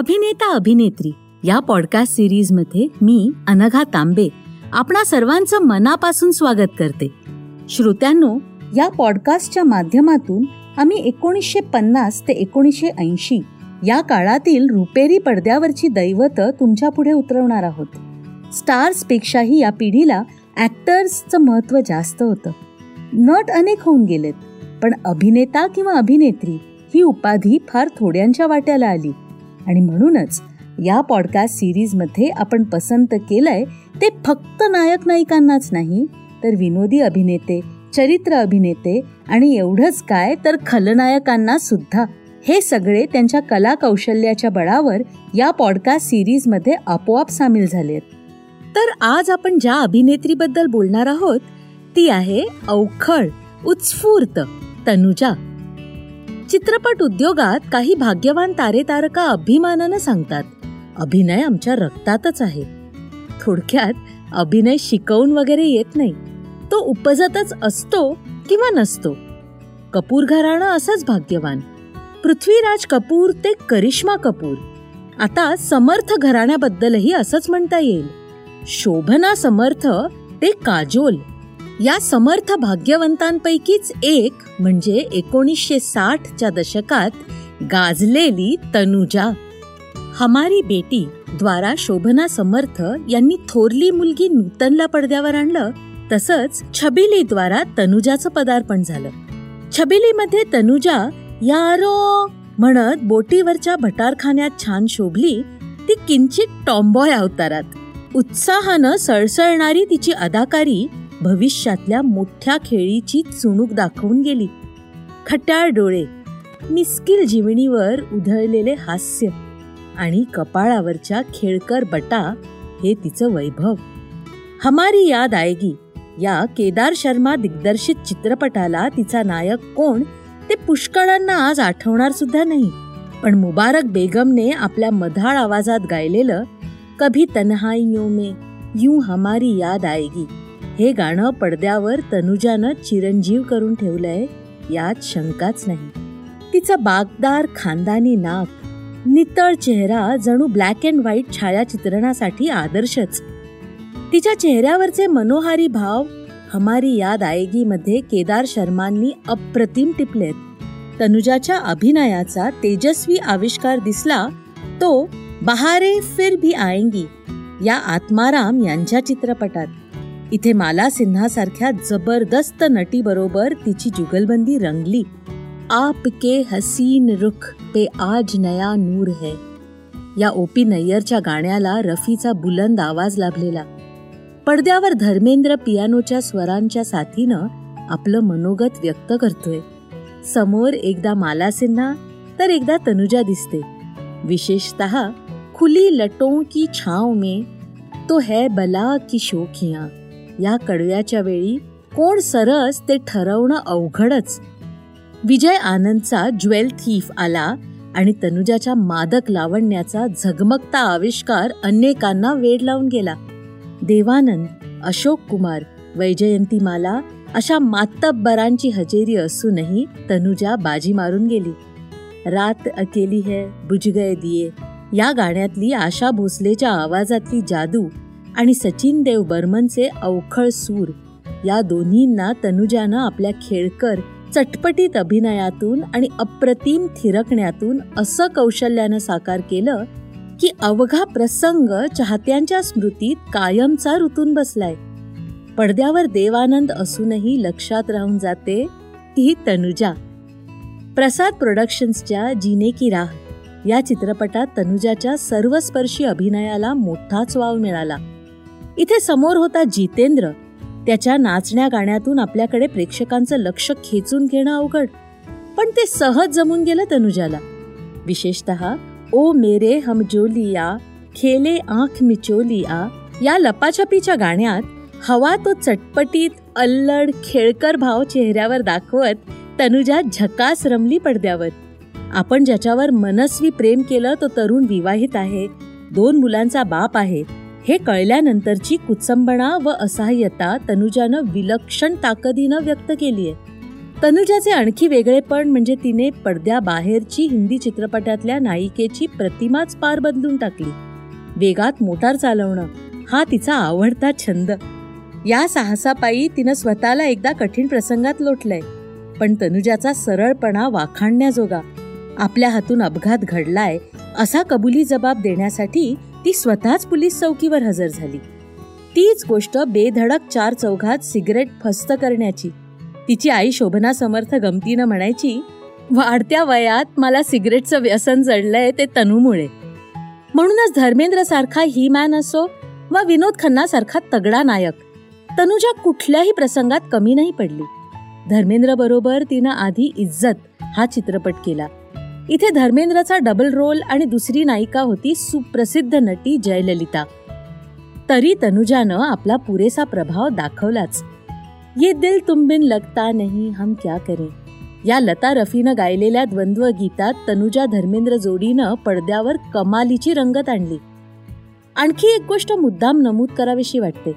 अभिनेता अभिनेत्री या पॉडकास्ट सिरीजमध्ये मी अनघा तांबे आपणा सर्वांचं मनापासून स्वागत करते. श्रोत्यांनो या पॉडकास्टच्या माध्यमातून आम्ही एकोणीसशे पन्नास ते एकोणीसशे ऐंशी या काळातील रुपेरी पडद्यावरची दैवत तुमच्यापुढे उतरवणार आहोत. स्टार्सपेक्षाही या पिढीला ॲक्टर्सचं महत्त्व जास्त होतं. नट अनेक होऊन गेलेत पण अभिनेता किंवा अभिनेत्री ही उपाधी फार थोड्यांच्या वाट्याला आली. आणि म्हणूनच या पॉडकास्ट सिरीजमध्ये आपण पसंत केलंय ते फक्त नायक नायिकांनाच नाही तर विनोदी अभिनेते चरित्र अभिनेते आणि एवढंच काय तर खलनायकांना सुद्धा. हे सगळे त्यांच्या कला कौशल्याच्या बळावर या पॉडकास्ट सिरीजमध्ये आपोआप सामील झालेत. तर आज आपण ज्या अभिनेत्रीबद्दल बोलणार आहोत ती आहे अवखळ उत्स्फूर्त तनुजा. चित्रपट उद्योगात काही भाग्यवान तारे तारका अभिमानानं सांगतात अभिनय आमच्या रक्तातच आहे. थोडक्यात अभिनय शिकवून वगैरे येत नाही. तो उपजतच असतो किंवा नसतो. कपूर घराणं असंच भाग्यवान. पृथ्वीराज कपूर ते करिश्मा कपूर. आता समर्थ घराण्याबद्दलही असंच म्हणता येईल. शोभना समर्थ ते काजोल. या समर्थ भाग्यवंतांपैकीच एक म्हणजे एकोणीसशे साठच्या दशकात गाजलेली तनुजा. हमारी बेटी द्वारा शोभना समर्थ यांनी थोरली मुलगी नूतनला पडद्यावर आणलं. तसंच छबिली द्वारा तनुजाचं पदार्पण झालं. छबिलीमध्ये तनुजा यारो म्हणत बोटीवरच्या भटारखान्यात छान शोभली ती किंचित टॉम्बॉय अवतारात. उत्साहानं सळसळणारी तिची अदाकारी भविष्यातल्या मोठ्या खेळीची चुणूक दाखवून गेली. खट्याळ डोळे मिस्किल जीवणीवर उधळलेले हास्य आणि कपाळावरच्या खेळकर बटा हे तिचं वैभव. हमारी याद आएगी या केदार शर्मा दिग्दर्शित चित्रपटाला तिचा नायक कोण ते पुष्कळांना आज आठवणार सुद्धा नाही. पण मुबारक बेगमने आपल्या मधाळ आवाजात गायलेलं कभी तन्हाईयों में यूं हमारी याद आएगी. हे गाणं पडद्यावर तनुजानं चिरंजीव करून ठेवलंय यात शंकाच नाही. तिचं बागदार खानदानी नाक नितळ चेहरा जणू ब्लॅक अँड व्हाईट छायाचित्रणासाठी आदर्शच. तिच्या चेहऱ्यावरचे मनोहारी भाव हमारी याद आएगी मध्ये केदार शर्मांनी अप्रतिम टिपलेत. तनुजाच्या अभिनयाचा तेजस्वी आविष्कार दिसला तो बहारे फिर भी आएंगी या आत्माराम यांच्या चित्रपटात. इथे माला सिन्हासारख्या जबरदस्त नटीबरोबर तिची जुगलबंदी रंगली. आप के हसीन रुख पे आज नया नूर है. या ओपी नय्यरच्या गाण्याला रफीचा बुलंद आवाज लाभलेला. पडद्यावर धर्मेंद्र पियानोच्या स्वरांच्या साथीनं आपलं मनोगत व्यक्त करतोय. समोर एकदा माला सिन्हा तर एकदा तनुजा दिसते. विशेषत खुली लटों की छाव में तो है बला की शोखियां. या कडव्याच्या वेळी कोण सरस ते ठरवणं अवघडच. विजय आनंदचा ज्वेल थीफ आला आणि तनुजाच्या मादक लावण्याचा झगमगता आविष्कार अनेकांना वेड लावून गेला. देवानंद अशोक कुमार वैजयंतीमाला अशा मातब्बरांची हजेरी असूनही तनुजा बाजी मारून गेली. रात अकेली है बुज गए दिये. या गाण्यातली आशा भोसलेच्या आवाजातली जादू आणि सचिन देव बर्मनचे अवखळ सूर. या दोन्हींना तनुजानं आपल्या खेळकर चटपटीत अभिनयातून आणि अप्रतिम थिरकण्यातून असं कौशल्यानं साकार केलं की अवघा प्रसंग चाहत्यांच्या स्मृतीत कायमचा ऋतून बसलाय. पडद्यावर देवानंद असूनही लक्षात राहून जाते ती तनुजा. प्रसाद प्रोडक्शन्सच्या जिने की राह या चित्रपटात तनुजाच्या सर्वस्पर्शी अभिनयाला मोठाच वाव मिळाला. इथे समोर होता जितेंद्र. त्याच्या नाचण्या गाण्यातून आपल्याकडे प्रेक्षकांचं लक्ष खेचून घेणं अवघड. पण ते सहज जमून गेलं तनुजाला. विशेषत ओ मेरे हम जोलिया खेले आंख मिचोलिया या लपाछपीच्या गाण्यात हवा तो चटपटीत अल्लड खेळकर भाव चेहऱ्यावर दाखवत तनुजा झकास रमली पडद्यावर. आपण ज्याच्यावर मनस्वी प्रेम केलं तो तरुण विवाहित आहे. दोन मुलांचा बाप आहे. हे कळल्यानंतरची कुचंबणा व असहाय्यता तनुजानं विलक्षण ताकदीनं व्यक्त केली आहे. तनुजाचे आणखी वेगळेपण म्हणजे तिने पडद्याबाहेरची हिंदी चित्रपटातल्या नायिकेची प्रतिमाच पार बदलून टाकली. वेगात मोटार चालवणं हा तिचा आवडता छंद. या साहसापायी तिनं स्वतःला एकदा कठीण प्रसंगात लोटलंय पण तनुजाचा सरळपणा वाखाणण्याजोगा. आपल्या हातून अपघात घडलाय असा कबुली जबाब देण्यासाठी ती स्वतःच पोलीस चौकीवर हजर झाली. तीच गोष्ट बेधडक चार चौघात सिगरेट फस्त करण्याची. तिची आई शोभना समर्थ गमतीनं म्हणायची वाढत्या वयात मला सिगरेटचं व्यसन जडलंय ते तनूमुळे. म्हणूनच धर्मेंद्र सारखा ही मॅन असो वा विनोद खन्ना सारखा तगडा नायक तनुजा कुठल्याही प्रसंगात कमी नाही पडली. धर्मेंद्र बरोबर तिनं आधी इज्जत हा चित्रपट केला. इथे धर्मेंद्रचा डबल रोल आणि दुसरी नायिका होती सुप्रसिद्ध नटी जयललिता. तरी तनुजानं आपला पुरेसा प्रभाव दाखवलाच. ये दिल तुम बिन लगता नहीं हम क्या करें? या लता रफीनं गायलेल्या द्वंद्व गीतात तनुजा धर्मेंद्र जोडीनं पडद्यावर कमालीची रंगत आणली. आणखी एक गोष्ट मुद्दाम नमूद करावीशी वाटते.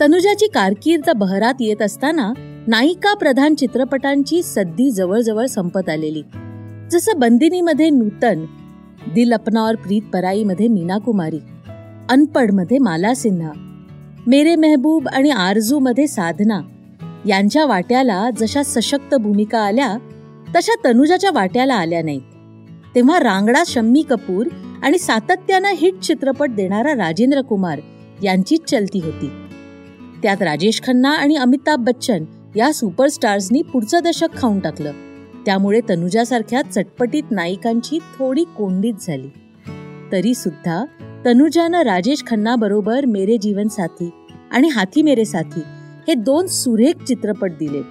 तनुजाची कारकीर्द बहरात येत असताना नायिका प्रधान चित्रपटांची सद्दी जवळजवळ संपत आलेली. जसं बंदिनीमध्ये नूतन दिल अपना और प्रीत पराईमध्ये मीना कुमारी अनपडमध्ये माला सिन्हा मेरे मेहबूब आणि आरजूमध्ये साधना यांच्या वाट्याला जशा सशक्त भूमिका आल्या तशा तनुजाच्या वाट्याला आल्या नाहीत. तेव्हा रांगडा शम्मी कपूर आणि सातत्यानं हिट चित्रपट देणारा राजेंद्र कुमार यांचीच चलती होती. त्यात राजेश खन्ना आणि अमिताभ बच्चन या सुपरस्टार्सनी पुढचं दशक खाऊन टाकलं. त्यामुळे तनुजासारख्या चटपटीत नायिकांची थोडी कोंडीत झाली. तरी सुद्धा तनुजानं राजेश खन्ना बरोबर मेरे जीवन साथी आणि हाथी मेरे साथी हे दोन सुरेख चित्रपट दिले.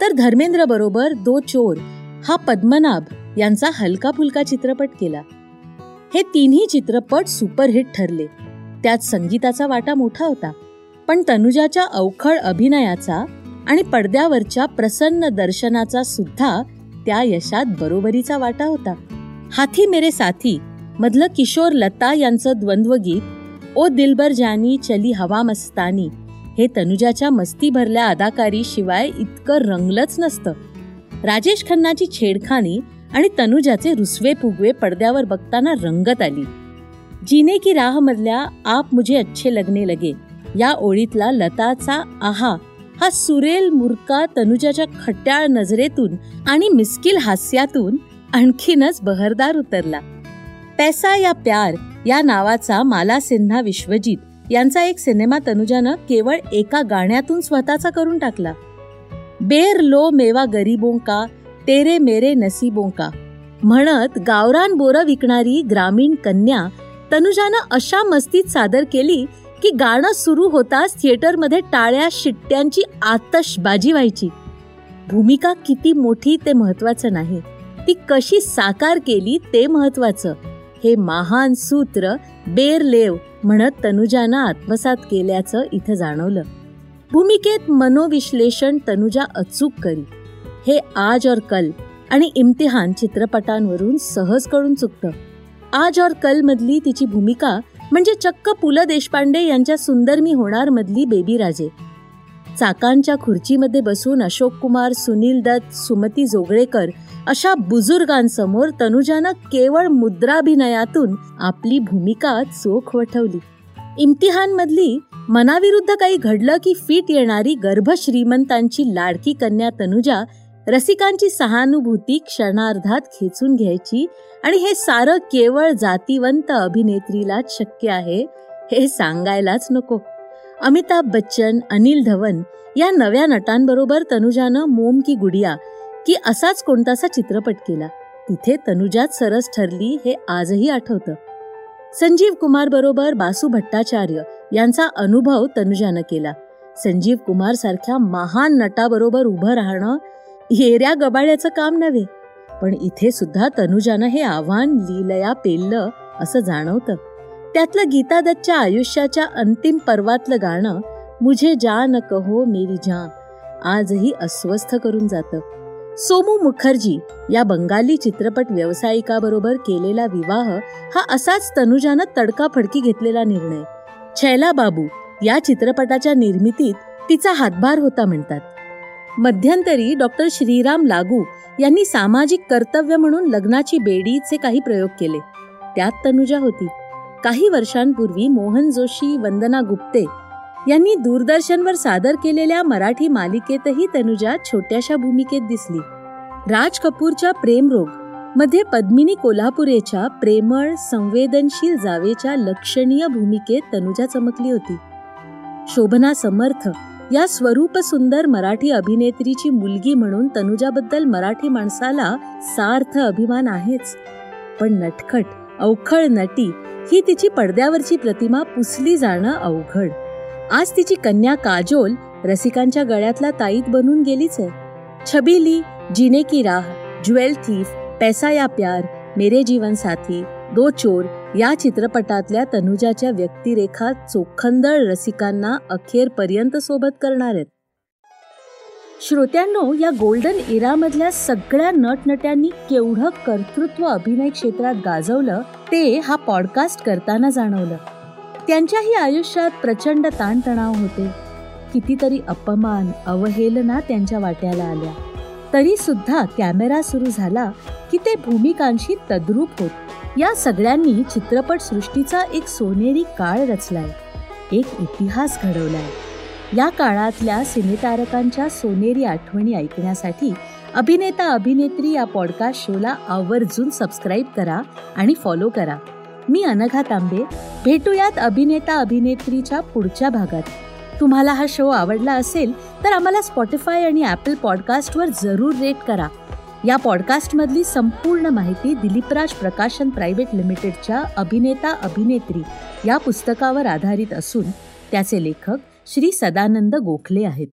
तर धर्मेंद्र बरोबर दो चोर हा पद्मनाभ यांचा हलका फुलका चित्रपट केला. हे तिन्ही चित्रपट सुपरहिट ठरले. त्यात संगीताचा वाटा मोठा होता पण तनुजाच्या अवखळ अभिनयाचा आणि पडद्यावरच्या प्रसन्न दर्शनाचा सुद्धा त्या यशात बरोबरीचा वाटा होता. हाथी मेरे साथी मधलं किशोर लता यांचं द्वंद्वगीत ओ दिलबर जानी चली हवा मस्तानी हे तनुजाच्या मस्ती भरल्या अदाकारी शिवाय इतकं रंगलंच नसतं. राजेश खन्नाची छेडखानी आणि तनुजाचे रुसवे फुगवे पडद्यावर बघताना रंगत आली. जीने की राह मधल्या आप मुझे अच्छे लगने लगे या ओळीतला लताचा आहा हा सुरेल मुरका तनुजाच्या खट्याळ नजरेतून आणि मिस्किल हास्यातून आणखीनच बहरदार उतरला. पैसा या प्यार या नावाचा माला सिन्हा विश्वजीत यांचा एक सिनेमा तनुजानं केवळ एका गाण्यातून स्वतःचा करून टाकला. बेर लो मेवा गरीबों का तेरे मेरे नसीबों का. म्हणत गावरान बोरं विकणारी ग्रामीण कन्या तनुजानं अशा मस्तीत सादर केली की गाणं सुरू होताच थिएटरमध्ये टाळ्या शिट्ट्यांची आतषबाजी व्हायची. भूमिका किती मोठी ते महत्वाचं नाही. ती कशी साकार केली ते महत्वाचं हे महान सूत्र बेरलेव म्हणत तनुजानं आत्मसात केल्याचं इथं जाणवलं. भूमिकेत मनोविश्लेषण तनुजा अचूक करी. हे आज और कल आणि इम्तिहान चित्रपटांवरून सहज कळून चुकतं. आज और कल मधली तिची भूमिका म्हणजे चक्क पु ल देशपांडे यांच्या सुंदर मी होणार मधली बेबी राजे. चाकांच्या खुर्चीमध्ये बसून अशोक कुमार सुनील दत्त सुमती जोगळेकर अशा बुजुर्गांसमोर तनुजानं केवळ मुद्राभिनयातून आपली भूमिका चोख वठवली. इम्तिहान मधली मनाविरुद्ध काही घडलं की फिट येणारी गर्भश्रीमंतांची लाडकी कन्या तनुजा रसिकांची सहानुभूती क्षणार्धात खेचून घ्यायची आणि हे सारं केवळ जातीवंत अभिनेत्रीलाच शक्य आहे हे सांगायलाच नको. अमिताभ बच्चन अनिल धवन या नव्या नटांबरोबर तनुजानं मोम की गुडिया की असाच कोणतासा चित्रपट केला. तिथे तनुजात सरस ठरली हे आजही आठवतं. संजीव कुमार बरोबर बासू भट्टाचार्य यांचा अनुभव तनुजानं केला. संजीव कुमार सारख्या महान नटाबरोबर उभं राहणं येऱ्या गबाळ्याचं काम नव्हे. पण इथे सुद्धा तनुजानं हे आव्हान लीलया पेललं असं जाणवतं. त्यातलं गीतादत्तच्या आयुष्याच्या अंतिम पर्वातलं गाणं मुझे जा न कहो मेरी जा आजही अस्वस्थ करून जातं. सोमू मुखर्जी या बंगाली चित्रपट व्यावसायिकाबरोबर केलेला विवाह हा असाच तनुजानं तडकाफडकी घेतलेला निर्णय. छैला बाबू या चित्रपटाच्या निर्मितीत तिचा हातभार होता म्हणतात. मध्यंतरी डॉक्टर श्रीराम लागू यांनी सामाजिक कर्तव्य म्हणून लग्नाची बेडीचे काही प्रयोग केले. त्यात तनुजा होती. काही वर्षांपूर्वी मोहन जोशी वंदना गुप्ते यांनी दूरदर्शनवर सादर केलेल्या मराठी मालिकेतही तनुजा छोट्याशा भूमिकेत दिसली. राज कपूरच्या प्रेमरोगमध्ये पद्मिनी कोल्हापुरेच्या प्रेमळ संवेदनशील जावेच्या लक्षणीय भूमिकेत तनुजा चमकली होती. शोभना समर्थ या स्वरूप सुंदर मराठी अभिनेत्रीची मुलगी म्हणून तनुजाबद्दल मराठी माणसाला सार्थ अभिमान आहेच. पण नटखट अवखळ नटी ही तिची पडद्यावरची प्रतिमा पुसली जाणं अवघड. आज तिची कन्या काजोल रसिकांच्या गळ्यातला ताईत बनून गेलीच आहे. छबिली जिने की राह ज्वेल थीफ पैसा या प्यार मेरे जीवन साथी दो चोर या चित्रपटातल्या तनुजाच्या व्यक्तिरेखा चोखंदळ रसिकांना अखेरपर्यंत सोबत करणार आहेत. श्रोत्यांनो या गोल्डन इरामधल्या सगळ्या नटनट्यांनी केवढं कर्तृत्व अभिनय क्षेत्रात गाजवलं ते हा पॉडकास्ट करताना जाणवलं. त्यांच्याही आयुष्यात प्रचंड ताणतणाव होते. कितीतरी अपमान अवहेलना त्यांच्या वाट्याला आल्या. तरी सुद्धा कॅमेरा सुरू झाला की ते भूमिकांशी तद्रूप होत. या सगळ्यांनी चित्रपट सृष्टीचा एक सोनेरी काळ रचलाय एक इतिहास घडवलाय. या काळातल्या सिनेतारकांच्या सोनेरी आठवणी ऐकण्यासाठी अभिनेता अभिनेत्री या पॉडकास्ट शोला आवर्जून सबस्क्राईब करा आणि फॉलो करा. मी अनघा तांबे भेटूयात अभिनेता अभिनेत्रीच्या पुढच्या भागात. तुम्हाला हा शो आवडला असेल तर आम्हाला स्पॉटीफाय आणि ॲपल पॉडकास्टवर जरूर रेट करा. या पॉडकास्टमधली संपूर्ण माहिती दिलीपराज प्रकाशन प्रायव्हेट लिमिटेडच्या अभिनेता अभिनेत्री या पुस्तकावर आधारित असून त्याचे लेखक श्री सदानंद गोखले आहेत.